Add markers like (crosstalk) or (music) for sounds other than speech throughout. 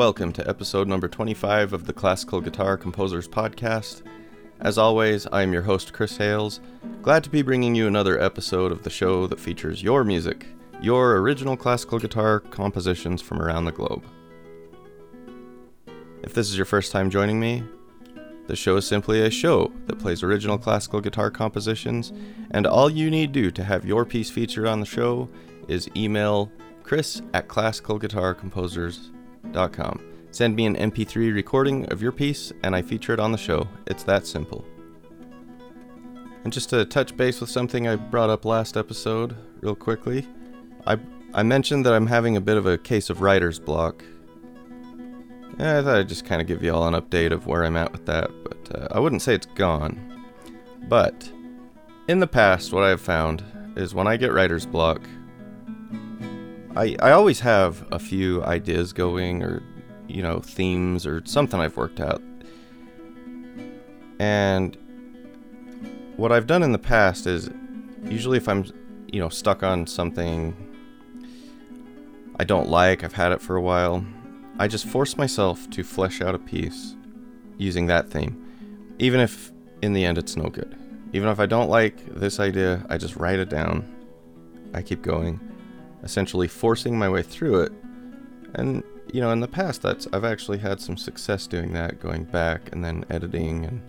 welcome to episode number 25 of the Classical Guitar Composers Podcast. As always, I am your host, Chris Hales. Glad to be bringing you another episode of the show that features your music, your original classical guitar compositions from around the globe. If this is your first time joining me, the show is simply a show that plays original classical guitar compositions, and all you need do to have your piece featured on the show is email chris at classicalguitarcomposers.com. Send me an MP3 recording of your piece, and I feature it on the show. It's that simple. And just to touch base with something I brought up last episode, real quickly, I, I mentioned that I'm having a bit of a case of writer's block. Eh, I thought I'd just kind of give you all an update of where I'm at with that, but uh, I wouldn't say it's gone. But in the past, what I've found is when I get writer's block, I, I always have a few ideas going or you know themes or something I've worked out. And what I've done in the past is usually if I'm you know stuck on something I don't like, I've had it for a while, I just force myself to flesh out a piece using that theme. Even if in the end it's no good. Even if I don't like this idea, I just write it down. I keep going, essentially forcing my way through it. And you know, in the past, that's I've actually had some success doing that, going back and then editing, and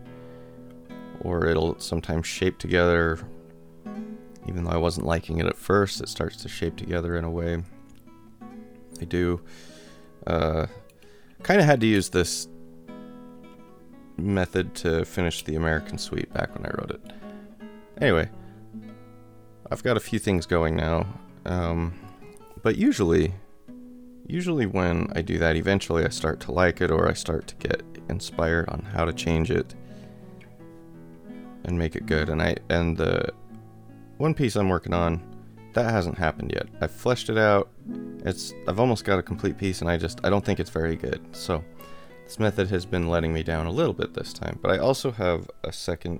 or it'll sometimes shape together. Even though I wasn't liking it at first, it starts to shape together in a way. I do. Uh, kind of had to use this method to finish the American Suite back when I wrote it. Anyway, I've got a few things going now, um, but usually usually when I do that, eventually I start to like it or I start to get inspired on how to change it and make it good. And I and the one piece I'm working on that hasn't happened yet. I've fleshed it out. It's I've almost got a complete piece and I just I don't think it's very good. So this method has been letting me down a little bit this time, but I also have a second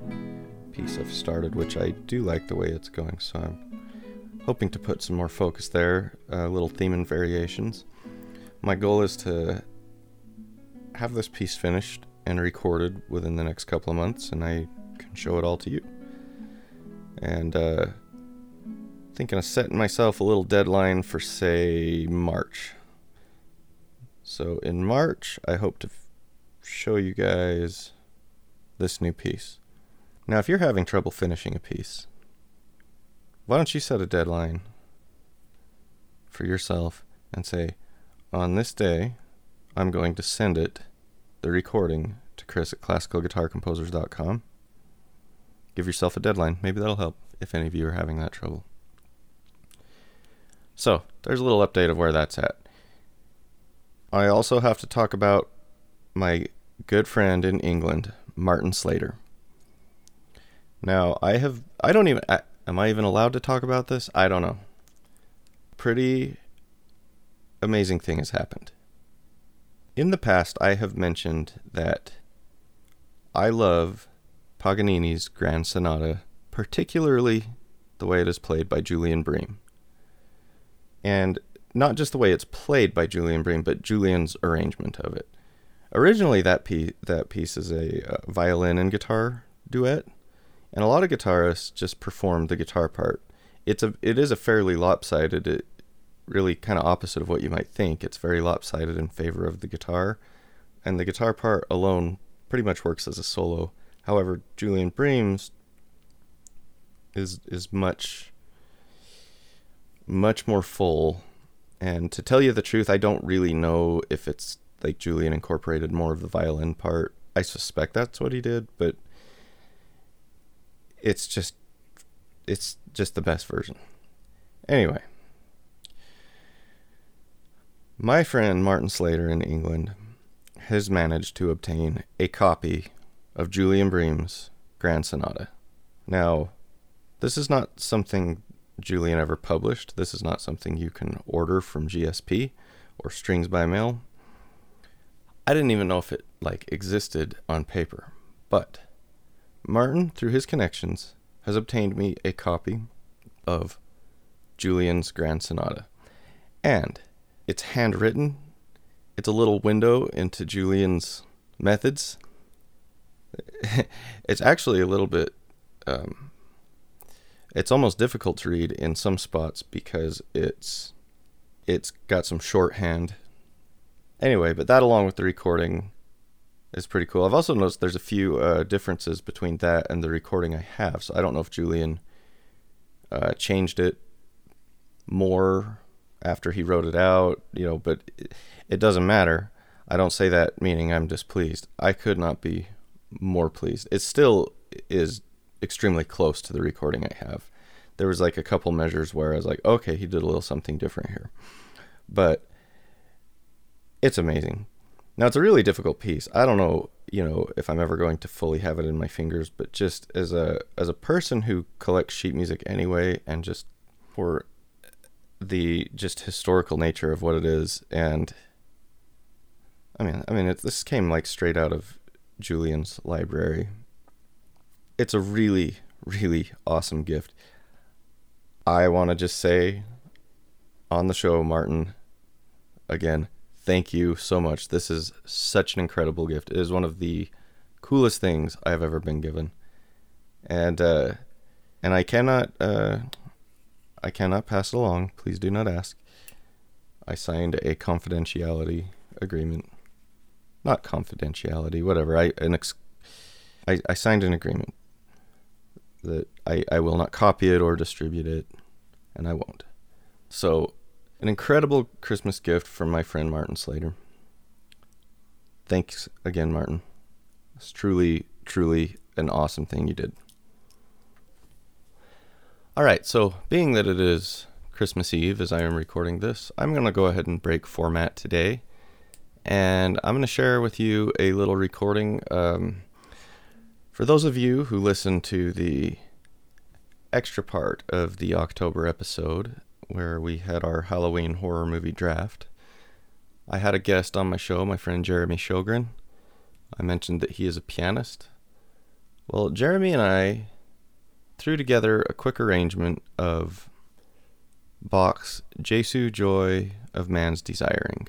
piece I've started which I do like the way it's going. So I'm hoping to put some more focus there, uh, little theme and variations my goal is to have this piece finished and recorded within the next couple of months, and I can show it all to you. And uh, thinking of setting myself a little deadline for, say, March. So in March, I hope to f- show you guys this new piece. Now, if you're having trouble finishing a piece, why don't you set a deadline for yourself and say, on this day, I'm going to send it, the recording, to Chris at classicalguitarcomposers.com. Give yourself a deadline. Maybe that'll help if any of you are having that trouble. So, there's a little update of where that's at. I also have to talk about my good friend in England, Martin Slater. Now, I have, I don't even, am I even allowed to talk about this? I don't know. Pretty amazing thing has happened. In the past, I have mentioned that I love Paganini's Grand Sonata, particularly the way it is played by Julian Bream. And not just the way it's played by Julian Bream, but Julian's arrangement of it. Originally, that piece, that piece is a uh, violin and guitar duet, and a lot of guitarists just perform the guitar part. It's a it is a fairly lopsided. It, really kind of opposite of what you might think. It's very lopsided in favor of the guitar, and the guitar part alone pretty much works as a solo. However, Julian Bream's is is much much more full. And to tell you the truth, I don't really know if it's like Julian incorporated more of the violin part. I suspect that's what he did, but it's just it's just the best version. Anyway, my friend Martin Slater in England has managed to obtain a copy of Julian Bream's Grand Sonata. Now, this is not something Julian ever published. This is not something you can order from GSP or Strings by Mail. I didn't even know if it like existed on paper. But Martin, through his connections, has obtained me a copy of Julian's Grand Sonata. And it's handwritten. it's a little window into Julian's methods. (laughs) it's actually a little bit um, it's almost difficult to read in some spots because it's it's got some shorthand. Anyway, but that along with the recording is pretty cool. I've also noticed there's a few uh, differences between that and the recording I have. So I don't know if Julian uh, changed it more after he wrote it out, you know, but it, it doesn't matter. I don't say that meaning I'm displeased. I could not be more pleased. It still is extremely close to the recording I have. There was like a couple measures where I was like, okay, he did a little something different here. But it's amazing. Now it's a really difficult piece. I don't know, you know, if I'm ever going to fully have it in my fingers, but just as a as a person who collects sheet music anyway and just for the just historical nature of what it is and I mean, I mean, it, this came like straight out of Julian's library it's a really, really awesome gift. I want to just say on the show, Martin, again, thank you so much. This is such an incredible gift. It is one of the coolest things I have ever been given. And uh, and I cannot uh, I cannot pass it along. Please do not ask. I signed a confidentiality agreement. Not confidentiality, whatever. I an ex- I, I signed an agreement that I, I will not copy it or distribute it, and I won't. So, an incredible Christmas gift from my friend Martin Slater. Thanks again, Martin. It's truly, truly an awesome thing you did. All right, so being that it is Christmas Eve as I am recording this, I'm going to go ahead and break format today. And I'm going to share with you a little recording. Um, for those of you who listened to the extra part of the October episode where we had our Halloween horror movie draft, I had a guest on my show, my friend Jeremy Shogren. I mentioned that he is a pianist. Well, Jeremy and I threw together a quick arrangement of Bach's Jesu Joy of Man's Desiring.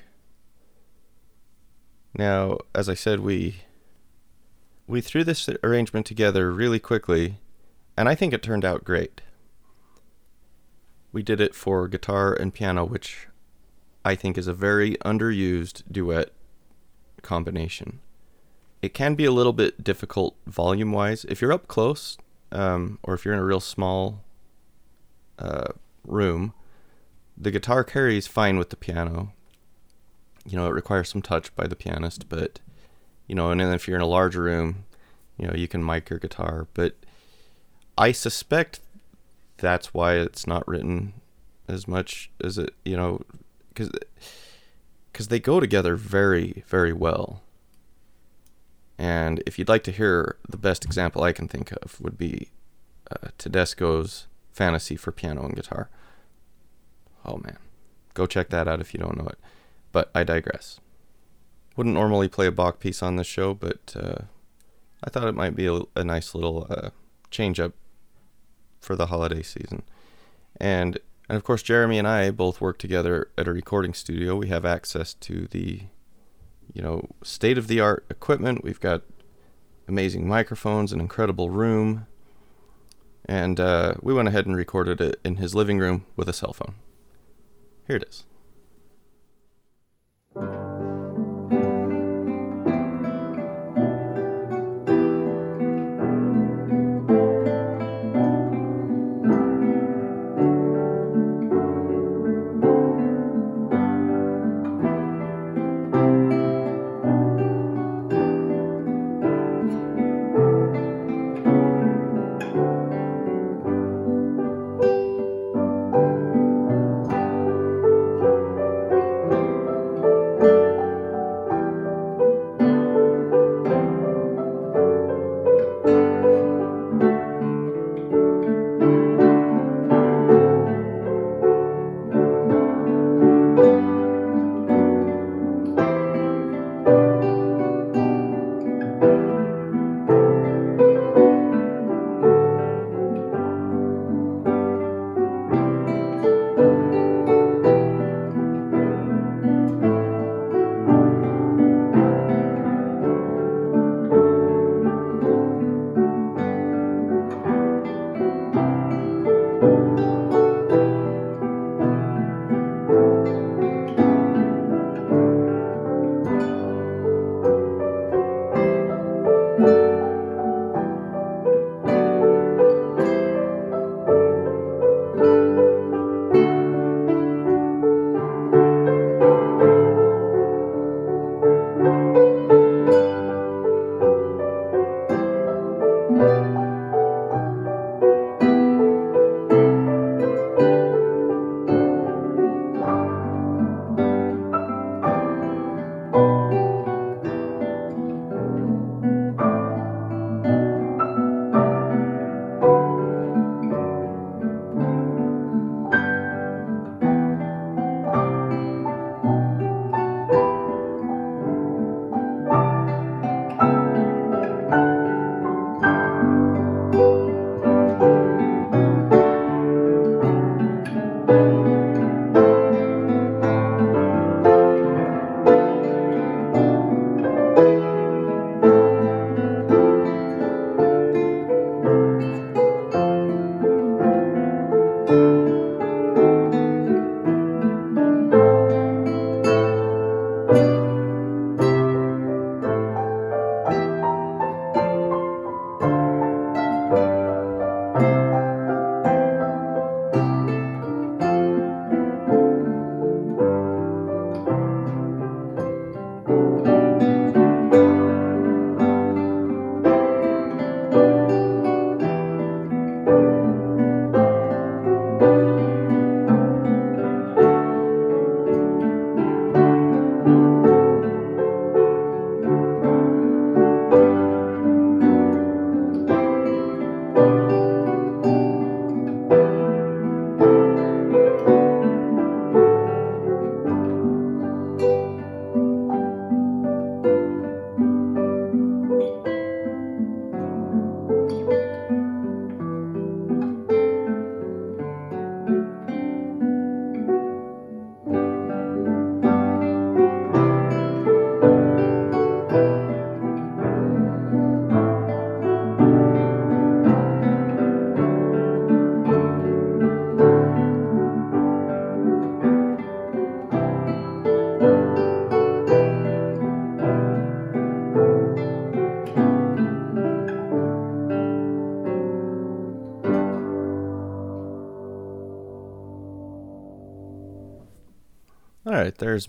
Now, as I said, we we threw this arrangement together really quickly, and I think it turned out great. We did it for guitar and piano, which I think is a very underused duet combination. It can be a little bit difficult volume wise. If you're up close, um, or if you're in a real small uh, room, the guitar carries fine with the piano. You know, it requires some touch by the pianist, but you know, and then if you're in a larger room, you know, you can mic your guitar. But I suspect that's why it's not written as much as it, you know, because because they go together very, very well. And if you'd like to hear the best example I can think of would be uh, Tedesco's Fantasy for Piano and Guitar. Oh man, go check that out if you don't know it. But I digress. Wouldn't normally play a Bach piece on this show, but uh, I thought it might be a, a nice little uh, change up for the holiday season. And and of course, Jeremy and I both work together at a recording studio. We have access to the, you know, state of the art equipment. We've got amazing microphones, an incredible room, and uh, we went ahead and recorded it in his living room with a cell phone. Here it is.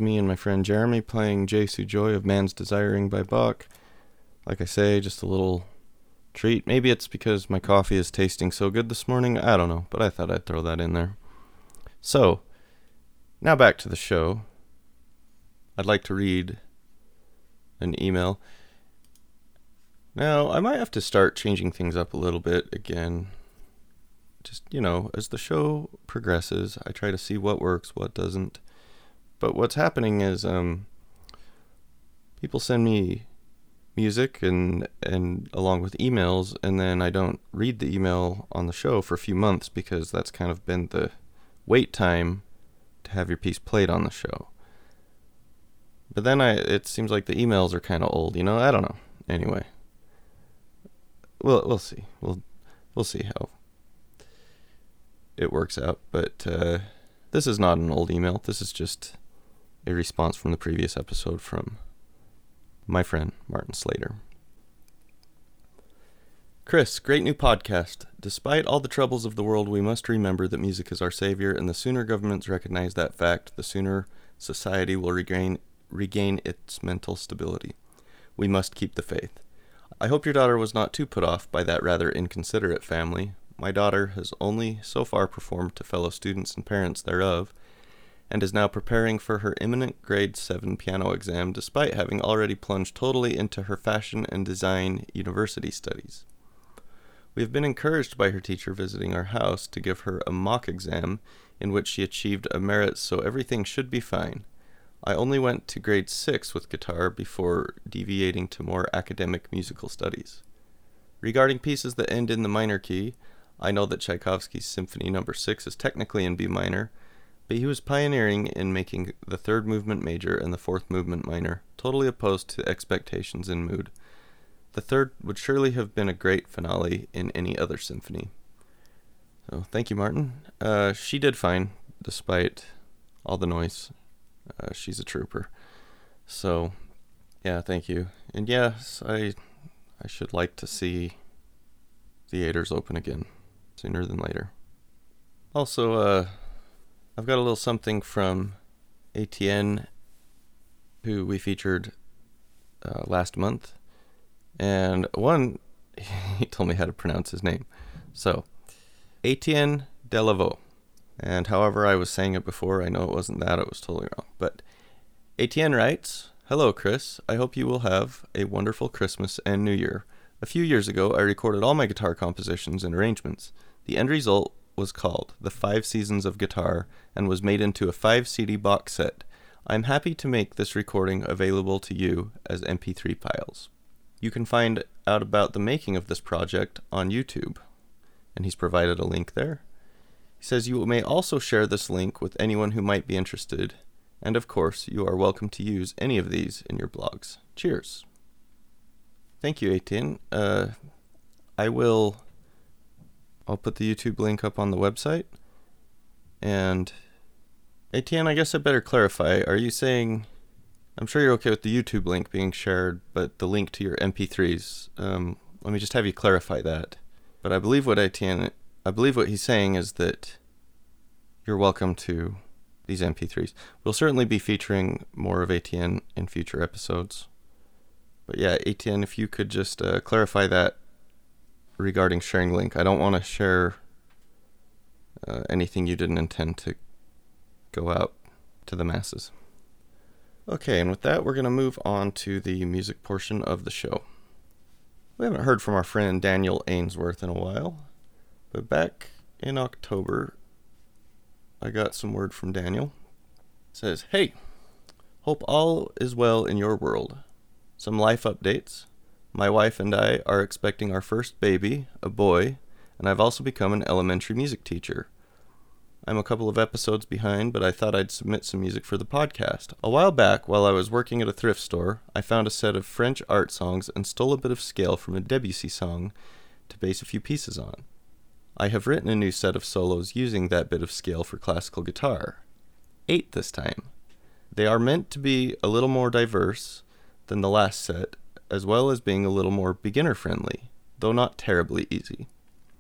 Me and my friend Jeremy playing Jesu Joy of Man's Desiring by Bach. Like I say, just a little treat. Maybe it's because my coffee is tasting so good this morning. I don't know, but I thought I'd throw that in there. So, now back to the show. I'd like to read an email. Now, I might have to start changing things up a little bit again. Just, you know, as the show progresses, I try to see what works, what doesn't. But what's happening is um, people send me music and and along with emails and then I don't read the email on the show for a few months because that's kind of been the wait time to have your piece played on the show. But then I it seems like the emails are kind of old, you know? I don't know. Anyway. We'll we'll see. We'll we'll see how it works out, but uh, this is not an old email. This is just a response from the previous episode from my friend Martin Slater. Chris, great new podcast. Despite all the troubles of the world, we must remember that music is our savior, and the sooner governments recognize that fact, the sooner society will regain regain its mental stability. We must keep the faith. I hope your daughter was not too put off by that rather inconsiderate family. My daughter has only so far performed to fellow students and parents thereof, and is now preparing for her imminent grade 7 piano exam despite having already plunged totally into her fashion and design university studies. We have been encouraged by her teacher visiting our house to give her a mock exam in which she achieved a merit, so everything should be fine. I only went to grade 6 with guitar before deviating to more academic musical studies. Regarding pieces that end in the minor key, I know that Tchaikovsky's Symphony No. 6 is technically in B minor, but he was pioneering in making the third movement major and the fourth movement minor, totally opposed to expectations in mood. The third would surely have been a great finale in any other symphony. So thank you, Martin. Uh, she did fine, despite all the noise. Uh, she's a trooper. So, yeah, thank you. And yes, I, I should like to see theaters open again sooner than later. Also, uh, I've got a little something from Etienne, who we featured uh, last month, and one (laughs) he told me how to pronounce his name. So, Etienne Delavaux. And however I was saying it before, I know it wasn't that, it was totally wrong. But Etienne writes Hello, Chris. I hope you will have a wonderful Christmas and New Year. A few years ago, I recorded all my guitar compositions and arrangements. The end result was called The Five Seasons of Guitar and was made into a 5 CD box set. I'm happy to make this recording available to you as MP3 files. You can find out about the making of this project on YouTube, and he's provided a link there. He says you may also share this link with anyone who might be interested, and of course, you are welcome to use any of these in your blogs. Cheers. Thank you, Etienne. Uh, I will. I'll put the YouTube link up on the website. And Etienne, I guess I better clarify. Are you saying I'm sure you're okay with the YouTube link being shared, but the link to your MP3s, um, let me just have you clarify that. But I believe what Etienne, I believe what he's saying is that you're welcome to these MP3s. We'll certainly be featuring more of Etienne in future episodes. But yeah, Etienne, if you could just uh, clarify that regarding sharing link. I don't want to share uh, anything you didn't intend to go out to the masses. Okay, and with that, we're going to move on to the music portion of the show. We haven't heard from our friend Daniel Ainsworth in a while, but back in October, I got some word from Daniel. It says, Hey, hope all is well in your world. Some life updates. My wife and I are expecting our first baby, a boy, and I've also become an elementary music teacher. I'm a couple of episodes behind, but I thought I'd submit some music for the podcast. A while back, while I was working at a thrift store, I found a set of French art songs and stole a bit of scale from a Debussy song to base a few pieces on. I have written a new set of solos using that bit of scale for classical guitar. Eight this time. They are meant to be a little more diverse than the last set, as well as being a little more beginner friendly, though not terribly easy.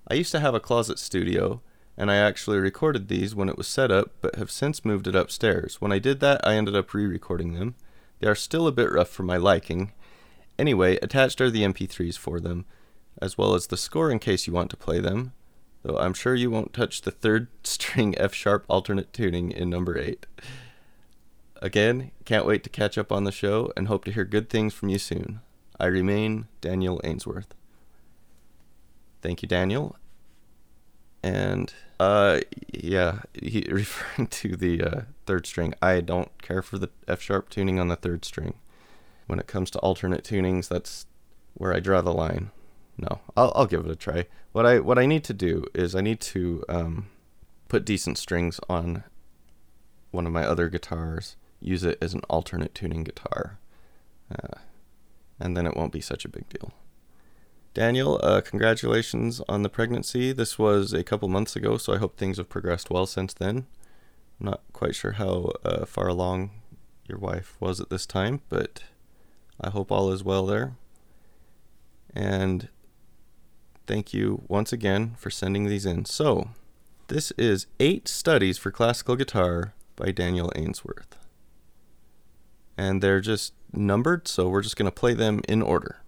I used to have a closet studio and I actually recorded these when it was set up, but have since moved it upstairs. When I did that, I ended up re recording them. They are still a bit rough for my liking. Anyway, attached are the MP3s for them, as well as the score in case you want to play them, though I'm sure you won't touch the third (laughs) string F sharp alternate tuning in number 8. Again, can't wait to catch up on the show and hope to hear good things from you soon. I remain Daniel Ainsworth. Thank you, Daniel, and uh, yeah, he (laughs) referring to the uh, third string. I don't care for the F sharp tuning on the third string. When it comes to alternate tunings, that's where I draw the line. No, I'll I'll give it a try. What I what I need to do is I need to um, put decent strings on one of my other guitars. Use it as an alternate tuning guitar, uh, and then it won't be such a big deal. Daniel, uh, congratulations on the pregnancy. This was a couple months ago, so I hope things have progressed well since then. I'm not quite sure how uh, far along your wife was at this time, but I hope all is well there. And thank you once again for sending these in. So, this is Eight Studies for Classical Guitar by Daniel Ainsworth. And they're just numbered, so we're just going to play them in order.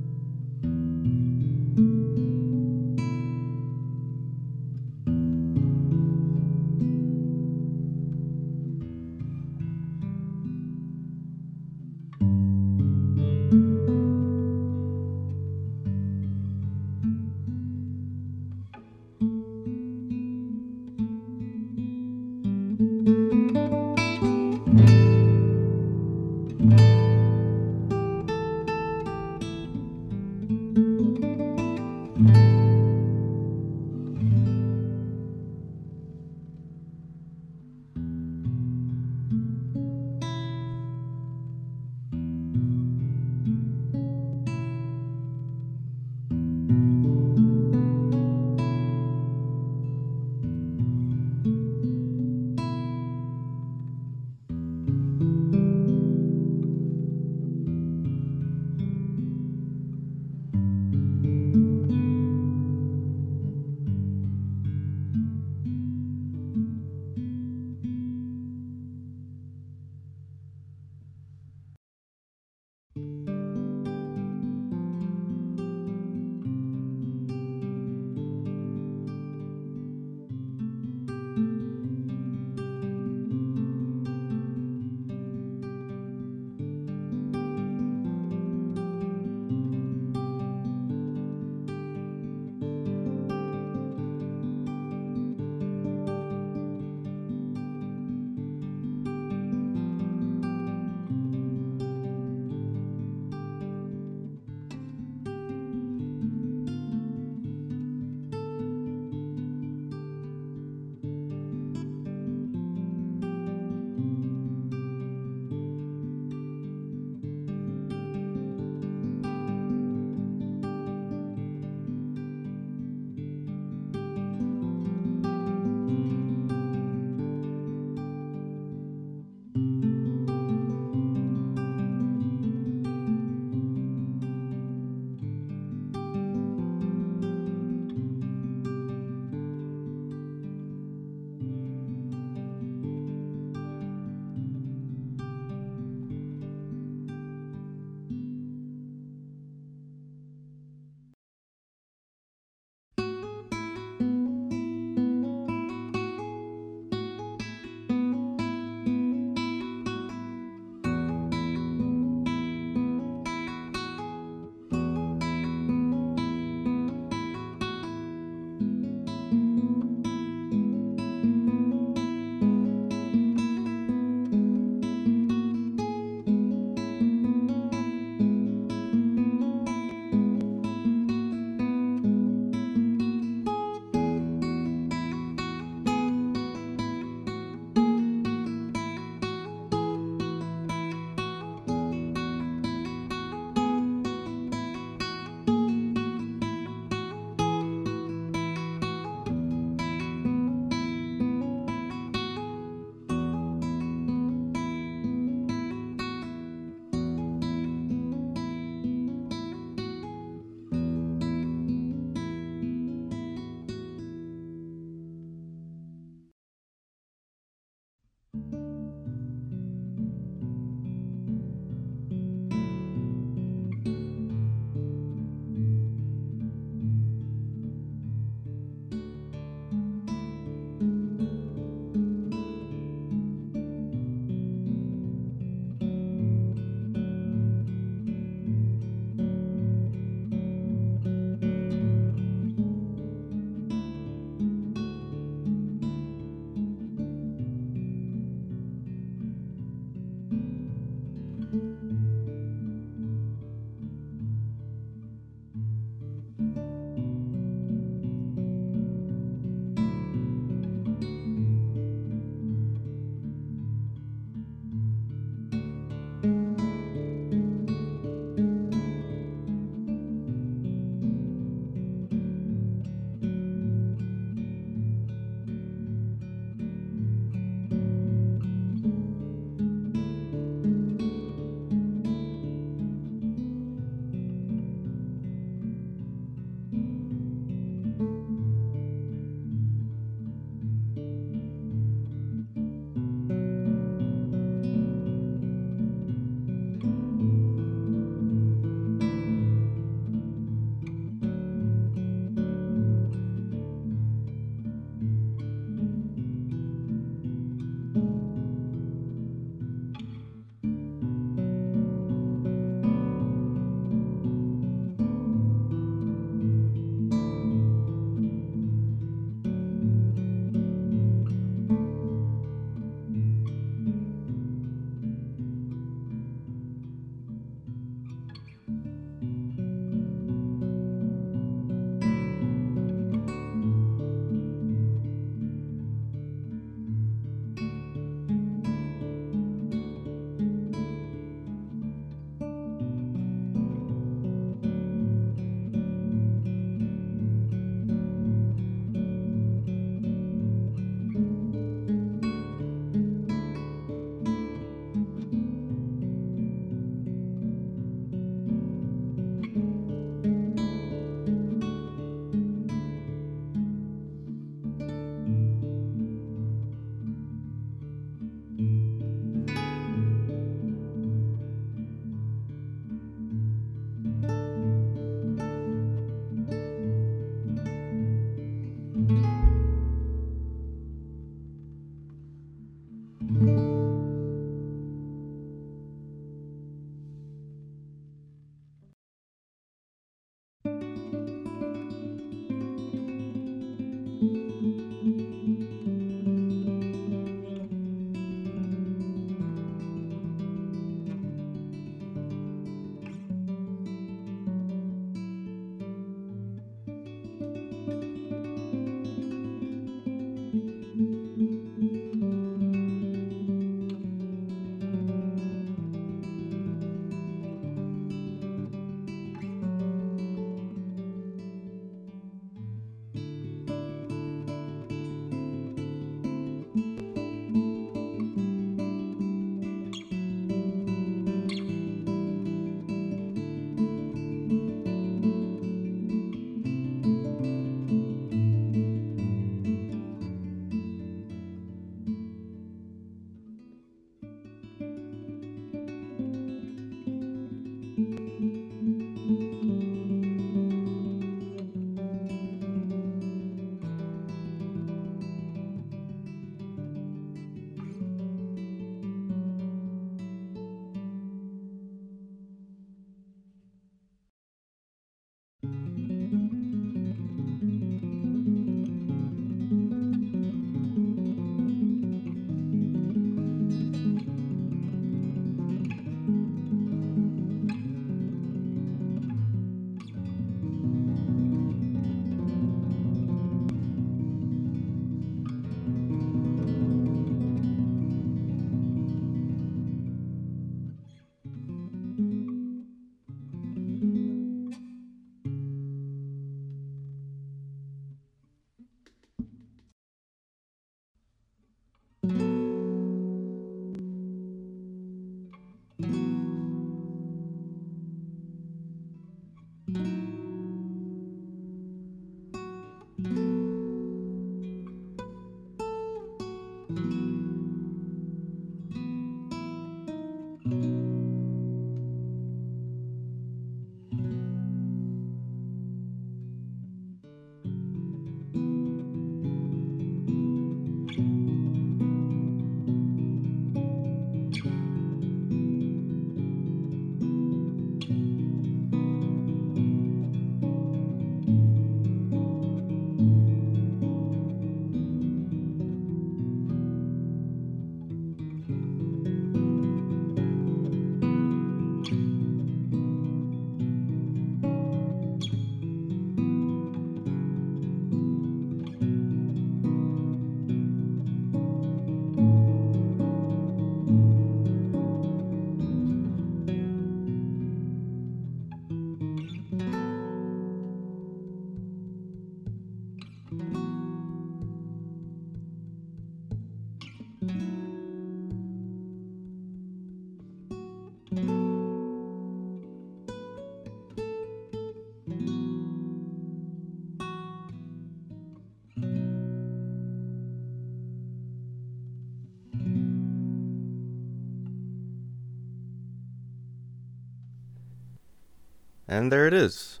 And there it is.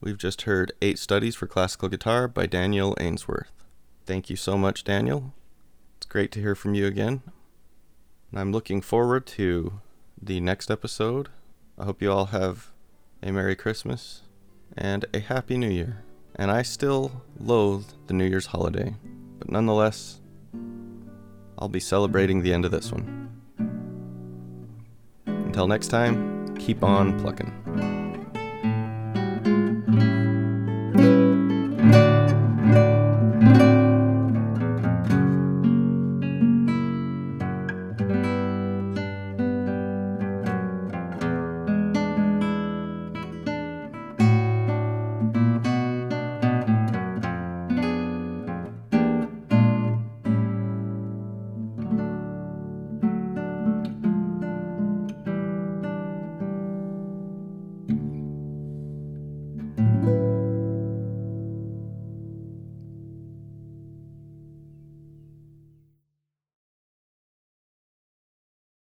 We've just heard Eight Studies for Classical Guitar by Daniel Ainsworth. Thank you so much, Daniel. It's great to hear from you again. And I'm looking forward to the next episode. I hope you all have a Merry Christmas and a Happy New Year. And I still loathe the New Year's holiday, but nonetheless, I'll be celebrating the end of this one. Until next time, keep on plucking.